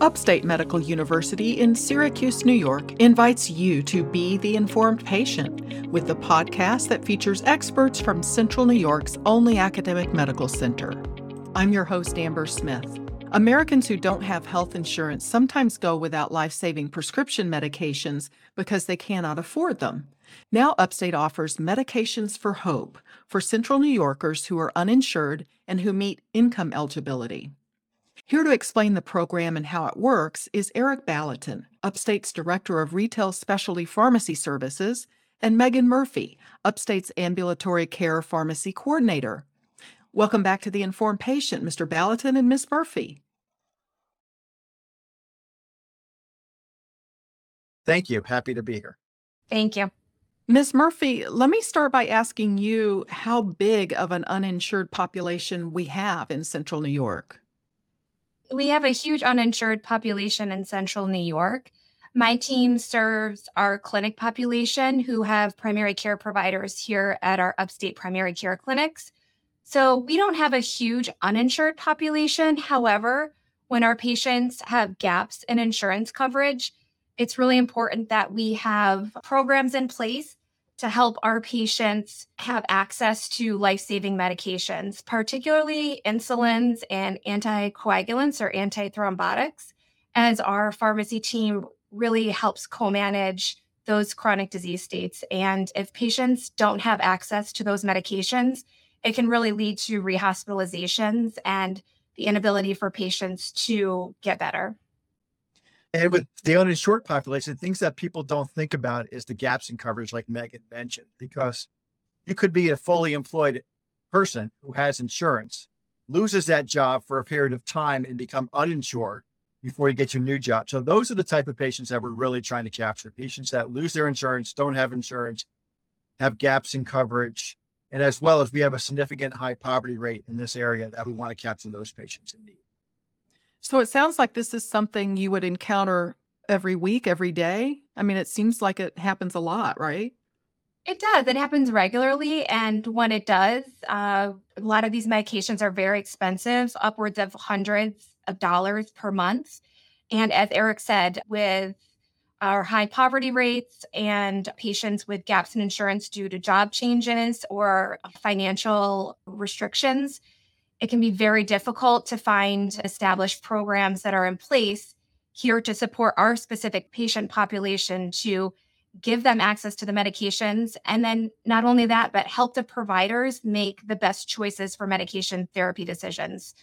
Upstate Medical University in Syracuse, New York invites you to be the informed patient with the podcast that features experts from Central New York's only academic medical center. I'm your host, Amber Smith. Americans who don't have health insurance sometimes go without life saving prescription medications because they cannot afford them. Now, Upstate offers Medications for Hope for Central New Yorkers who are uninsured and who meet income eligibility. Here to explain the program and how it works is Eric Ballatin, Upstate's Director of Retail Specialty Pharmacy Services, and Megan Murphy, Upstate's Ambulatory Care Pharmacy Coordinator. Welcome back to The Informed Patient, Mr. Ballatin and Ms. Murphy. Thank you. Happy to be here. Thank you. Ms. Murphy, let me start by asking you how big of an uninsured population we have in Central New York we have a huge uninsured population in central New York. My team serves our clinic population who have primary care providers here at our upstate primary care clinics. So we don't have a huge uninsured population. However, when our patients have gaps in insurance coverage, it's really important that we have programs in place to help our patients have access to life saving medications, particularly insulins and anticoagulants or antithrombotics, as our pharmacy team really helps co manage those chronic disease states. And if patients don't have access to those medications, it can really lead to rehospitalizations and the inability for patients to get better. And with the uninsured population, things that people don't think about is the gaps in coverage, like Megan mentioned, because you could be a fully employed person who has insurance, loses that job for a period of time and become uninsured before you get your new job. So those are the type of patients that we're really trying to capture. Patients that lose their insurance, don't have insurance, have gaps in coverage, and as well as we have a significant high poverty rate in this area that we want to capture those patients in need. So it sounds like this is something you would encounter every week, every day. I mean, it seems like it happens a lot, right? It does. It happens regularly. And when it does, uh, a lot of these medications are very expensive, upwards of hundreds of dollars per month. And as Eric said, with our high poverty rates and patients with gaps in insurance due to job changes or financial restrictions, it can be very difficult to find established programs that are in place here to support our specific patient population to give them access to the medications. And then not only that, but help the providers make the best choices for medication therapy decisions.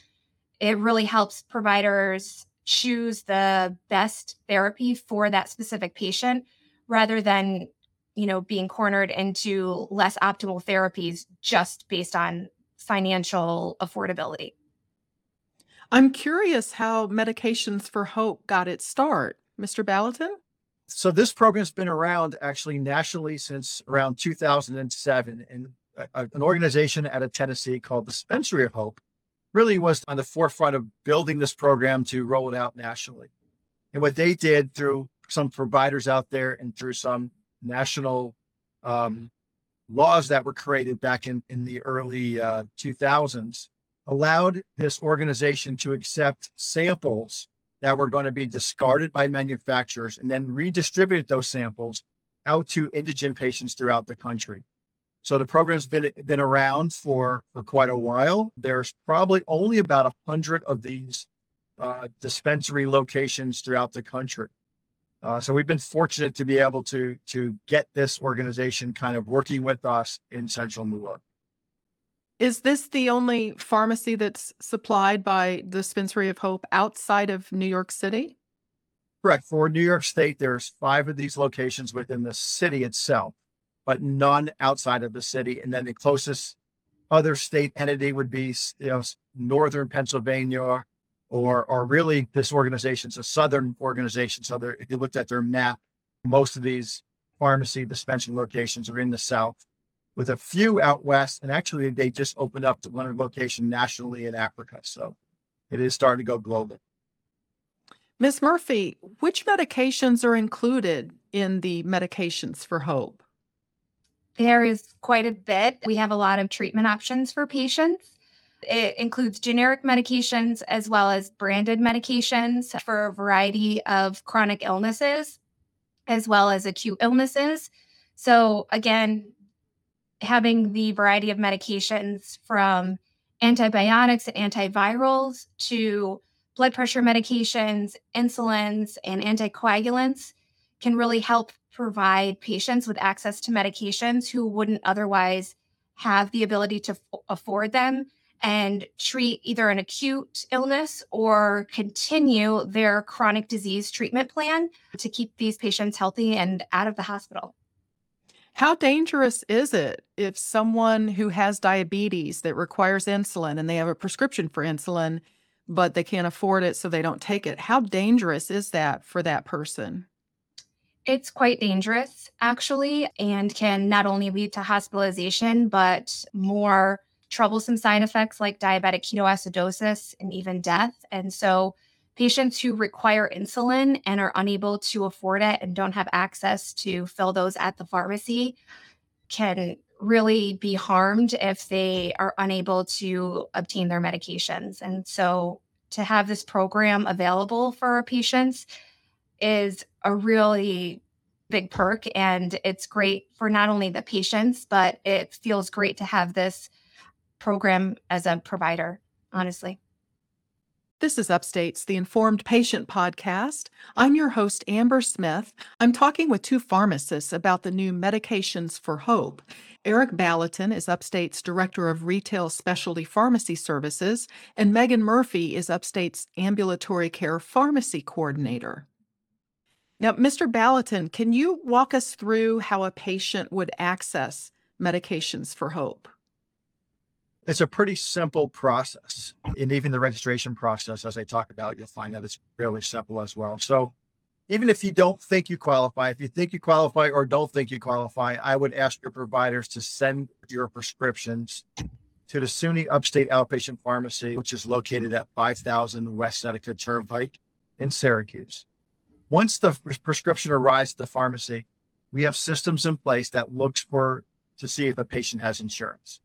It really helps providers choose the best therapy for that specific patient rather than you know being cornered into less optimal therapies just based on financial affordability. I'm curious how Medications for Hope got its start. Mr. Ballatin? So, this program's been around actually nationally since around 2007. And a, an organization out of Tennessee called the Dispensary of Hope really was on the forefront of building this program to roll it out nationally. And what they did through some providers out there and through some national um, laws that were created back in, in the early uh, 2000s allowed this organization to accept samples that were going to be discarded by manufacturers and then redistribute those samples out to indigent patients throughout the country. So the program's been been around for for quite a while. There's probably only about a hundred of these uh, dispensary locations throughout the country. Uh, so we've been fortunate to be able to to get this organization kind of working with us in Central New York. Is this the only pharmacy that's supplied by Dispensary of Hope outside of New York City? Correct. For New York State, there's five of these locations within the city itself, but none outside of the city. And then the closest other state entity would be you know, northern Pennsylvania or or really this organization's a southern organization. So if you looked at their map, most of these pharmacy dispensing locations are in the south, with a few out west. And actually, they just opened up one location nationally in Africa. So it is starting to go global. Ms. Murphy, which medications are included in the medications for hope? There is quite a bit. We have a lot of treatment options for patients It includes generic medications as well as branded medications for a variety of chronic illnesses, as well as acute illnesses. So, again, having the variety of medications from antibiotics and antivirals to blood pressure medications, insulins, and anticoagulants can really help provide patients with access to medications who wouldn't otherwise have the ability to f- afford them and treat either an acute illness or continue their chronic disease treatment plan to keep these patients healthy and out of the hospital. How dangerous is it if someone who has diabetes that requires insulin and they have a prescription for insulin, but they can't afford it, so they don't take it? How dangerous is that for that person? It's quite dangerous, actually, and can not only lead to hospitalization, but more troublesome side effects like diabetic ketoacidosis and even death. And so, patients who require insulin and are unable to afford it and don't have access to fill those at the pharmacy can really be harmed if they are unable to obtain their medications. And so to have this program available for our patients is a really big perk and it's great for not only the patients but it feels great to have this program as a provider honestly this is Upstate's The Informed Patient podcast. I'm your host, Amber Smith. I'm talking with two pharmacists about the new Medications for Hope. Eric Ballatin is Upstate's Director of Retail Specialty Pharmacy Services, and Megan Murphy is Upstate's Ambulatory Care Pharmacy Coordinator. Now, Mr. Ballatin, can you walk us through how a patient would access Medications for Hope? It's a pretty simple process. And even the registration process, as I talk about, you'll find that it's fairly simple as well. So even if you don't think you qualify, if you think you qualify or don't think you qualify, I would ask your providers to send your prescriptions to the SUNY Upstate Outpatient Pharmacy, which is located at 5000 West Seneca Turnpike in Syracuse. Once the prescription arrives at the pharmacy, we have systems in place that looks for to see if a patient has insurance.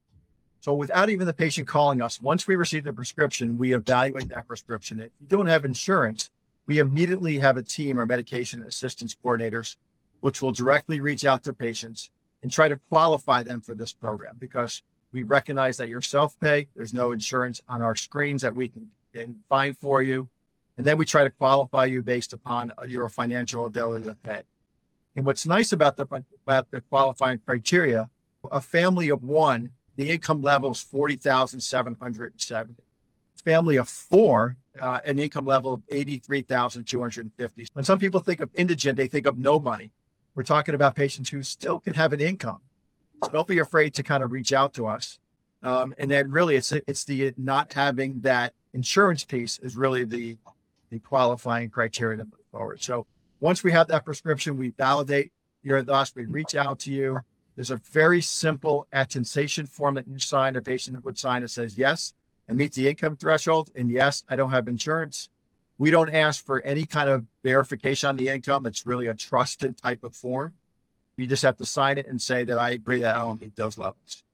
So without even the patient calling us, once we receive the prescription, we evaluate that prescription. If you don't have insurance, we immediately have a team or medication assistance coordinators, which will directly reach out to patients and try to qualify them for this program because we recognize that you're self-pay. There's no insurance on our screens that we can, can find for you. And then we try to qualify you based upon uh, your financial ability to pay. And what's nice about the, about the qualifying criteria, a family of one the income level is 40,770. Family of four, uh, an income level of 83,250. When some people think of indigent, they think of no money. We're talking about patients who still can have an income. So don't be afraid to kind of reach out to us. Um, and then really it's it's the not having that insurance piece is really the the qualifying criteria to move forward. So once we have that prescription, we validate you're we reach out to you. There's a very simple attestation form that you sign, a patient would sign that says, yes, I meet the income threshold, and yes, I don't have insurance. We don't ask for any kind of verification on the income. It's really a trusted type of form. You just have to sign it and say that I agree that I don't meet those levels.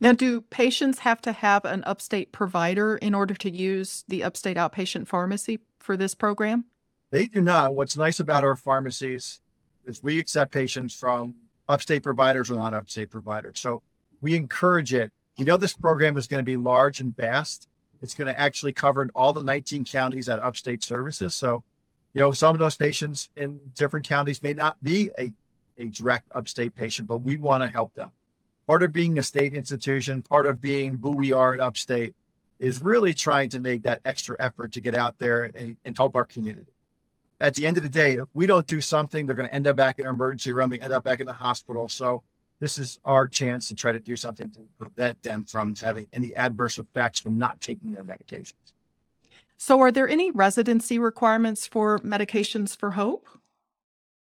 Now, do patients have to have an upstate provider in order to use the upstate outpatient pharmacy for this program? They do not. What's nice about our pharmacies is we accept patients from upstate providers or not upstate providers. So we encourage it. You know, this program is going to be large and vast. It's going to actually cover all the 19 counties that upstate services. So, you know, some of those patients in different counties may not be a, a direct upstate patient, but we want to help them. Part of being a state institution, part of being who we are at upstate is really trying to make that extra effort to get out there and, and help our community at the end of the day, if we don't do something, they're going to end up back in an emergency room, they end up back in the hospital. So this is our chance to try to do something to prevent them from having any adverse effects from not taking their medications. So, are there any residency requirements for medications for hope?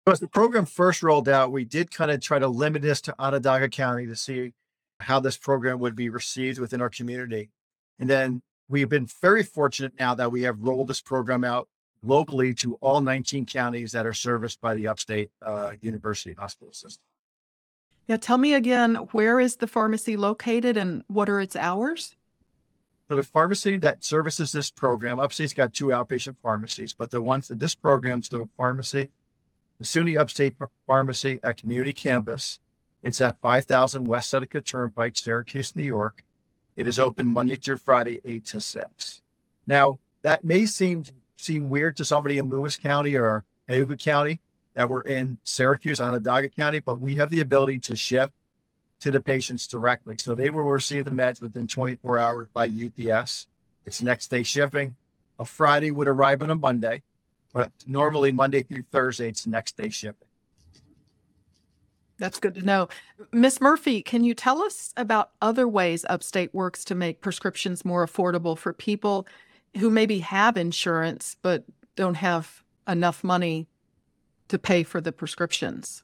So As the program first rolled out, we did kind of try to limit this to Onondaga County to see how this program would be received within our community. And then we've been very fortunate now that we have rolled this program out locally to all 19 counties that are serviced by the Upstate uh, University Hospital System. Yeah, tell me again, where is the pharmacy located and what are its hours? So the pharmacy that services this program, Upstate's got two outpatient pharmacies, but the ones that this program's the pharmacy, the SUNY Upstate Pharmacy at Community Campus. It's at 5000 West Seneca Turnpike, Syracuse, New York. It is open Monday through Friday, 8 to 6. Now, that may seem seem weird to somebody in Lewis County or Cayuga County that we're in Syracuse, Onondaga County, but we have the ability to ship to the patients directly. So they will receive the meds within 24 hours by UPS. It's next day shipping. A Friday would arrive on a Monday, but normally Monday through Thursday, it's next day shipping. That's good to know. Miss Murphy, can you tell us about other ways Upstate works to make prescriptions more affordable for people who maybe have insurance but don't have enough money to pay for the prescriptions?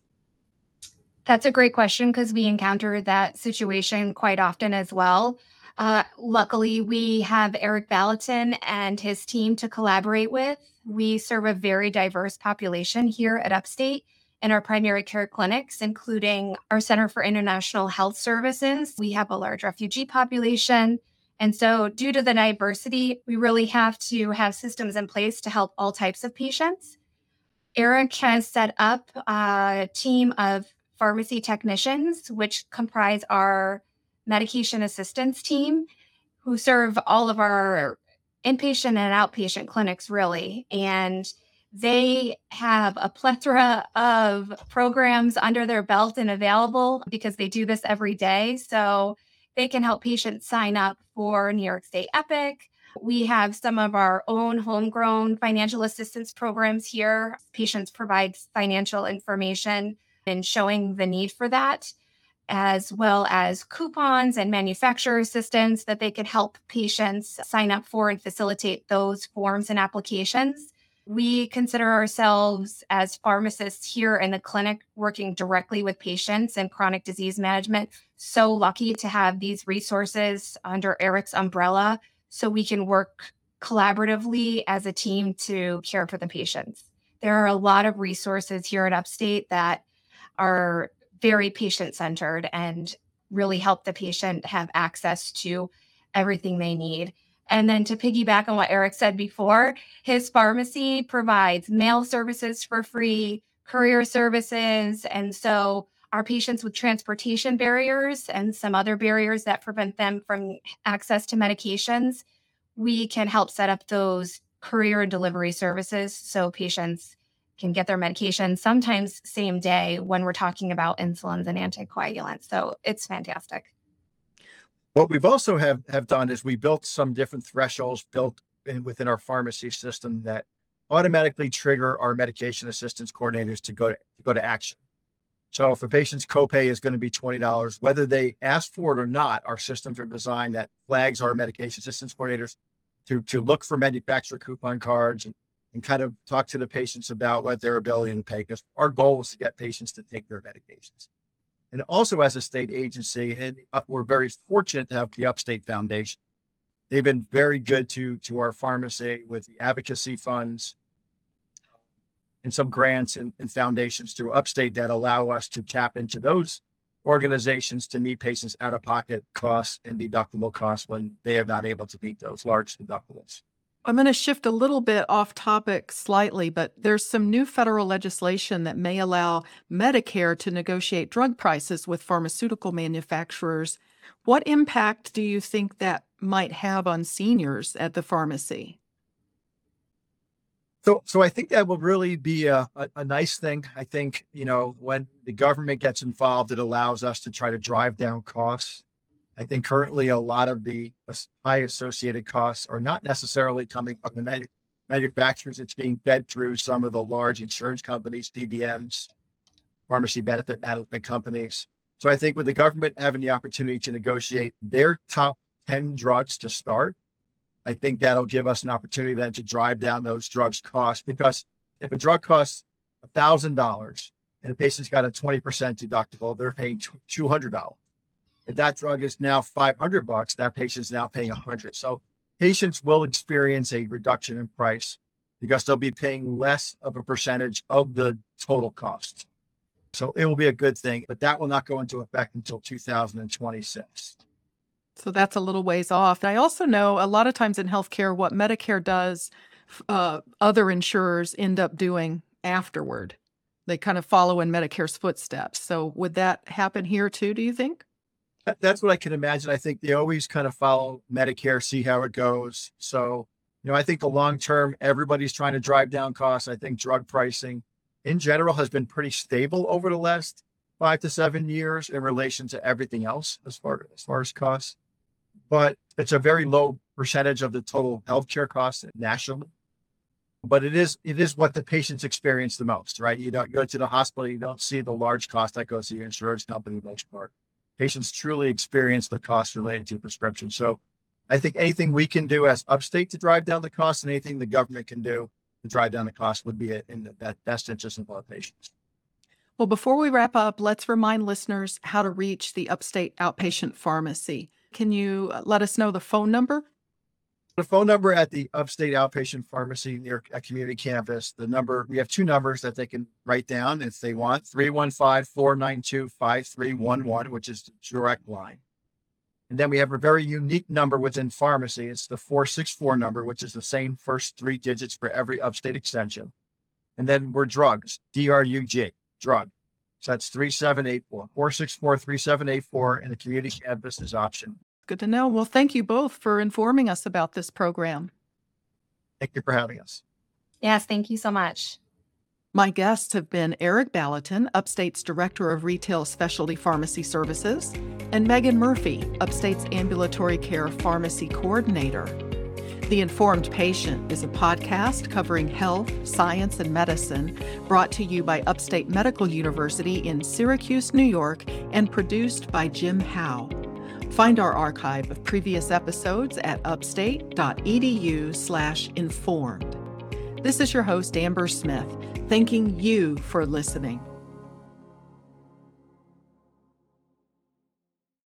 That's a great question because we encounter that situation quite often as well. Uh, luckily, we have Eric Ballatin and his team to collaborate with. We serve a very diverse population here at Upstate in our primary care clinics, including our Center for International Health Services. We have a large refugee population. And so, due to the diversity, we really have to have systems in place to help all types of patients. Eric has set up a team of pharmacy technicians, which comprise our medication assistance team, who serve all of our inpatient and outpatient clinics, really. And they have a plethora of programs under their belt and available because they do this every day. So they can help patients sign up for New York State Epic. We have some of our own homegrown financial assistance programs here. Patients provide financial information and showing the need for that, as well as coupons and manufacturer assistance that they could help patients sign up for and facilitate those forms and applications. We consider ourselves as pharmacists here in the clinic working directly with patients in chronic disease management. So lucky to have these resources under Eric's umbrella so we can work collaboratively as a team to care for the patients. There are a lot of resources here at Upstate that are very patient centered and really help the patient have access to everything they need. And then to piggyback on what Eric said before, his pharmacy provides mail services for free, courier services. And so our patients with transportation barriers and some other barriers that prevent them from access to medications, we can help set up those courier delivery services so patients can get their medication sometimes same day when we're talking about insulins and anticoagulants. So it's fantastic. What we've also have, have done is we built some different thresholds built in, within our pharmacy system that automatically trigger our medication assistance coordinators to go to, to go to action. So if a patient's copay is going to be $20, whether they ask for it or not, our systems are designed that flags our medication assistance coordinators to, to look for manufacturer coupon cards and and kind of talk to the patients about what their ability to pay because our goal is to get patients to take their medications. And also as a state agency, and uh, we're very fortunate to have the Upstate Foundation. They've been very good to to our pharmacy with the advocacy funds and some grants and, and foundations through Upstate that allow us to tap into those organizations to meet patients out of pocket costs and deductible costs when they are not able to meet those large deductibles. I'm going to shift a little bit off topic slightly, but there's some new federal legislation that may allow Medicare to negotiate drug prices with pharmaceutical manufacturers. What impact do you think that might have on seniors at the pharmacy? So, so I think that will really be a, a, a, nice thing. I think, you know, when the government gets involved, it allows us to try to drive down costs. I think currently a lot of the high associated costs are not necessarily coming from the manufacturers. It's being fed through some of the large insurance companies, PBMs, pharmacy benefit management companies. So I think with the government having the opportunity to negotiate their top 10 drugs to start, I think that'll give us an opportunity then to drive down those drugs costs because if a drug costs $1,000 and a patient's got a 20% deductible, they're paying $200. If that drug is now 500 bucks, that patient is now paying 100. So patients will experience a reduction in price because they'll be paying less of a percentage of the total cost. So it will be a good thing, but that will not go into effect until 2026. So that's a little ways off. And I also know a lot of times in healthcare, what Medicare does, uh, other insurers end up doing afterward. They kind of follow in Medicare's footsteps. So would that happen here too, do you think? That's what I can imagine. I think they always kind of follow Medicare, see how it goes. So, you know, I think the long term, everybody's trying to drive down costs. I think drug pricing in general has been pretty stable over the last five to seven years in relation to everything else as far as far as costs. But it's a very low percentage of the total healthcare costs nationally. But it is it is what the patients experience the most, right? You don't go to the hospital, you don't see the large cost that goes to your insurance company most part. Patients truly experience the cost related to prescription. So I think anything we can do as upstate to drive down the cost and anything the government can do to drive down the cost would be in the best interest of our patients. Well, before we wrap up, let's remind listeners how to reach the Upstate Outpatient Pharmacy. Can you uh, let us know the phone number? The phone number at the Upstate Outpatient Pharmacy near a community campus, the number, we have two numbers that they can write down if they want 315 492 5311, which is the direct line. And then we have a very unique number within pharmacy. It's the 464 number, which is the same first three digits for every upstate extension. And then we're drugs, D R U G, drug. So that's 3784, 464 3784, and the community campus is option. Good to know. Well, thank you both for informing us about this program. Thank you for having us. Yes, thank you so much. My guests have been Eric Ballatin, Upstate's Director of Retail Specialty Pharmacy Services, and Megan Murphy, Upstate's Ambulatory Care Pharmacy Coordinator. The Informed Patient is a podcast covering health, science, and medicine brought to you by Upstate Medical University in Syracuse, New York, and produced by Jim Howe. Find our archive of previous episodes at upstate.edu/informed. This is your host Amber Smith thanking you for listening.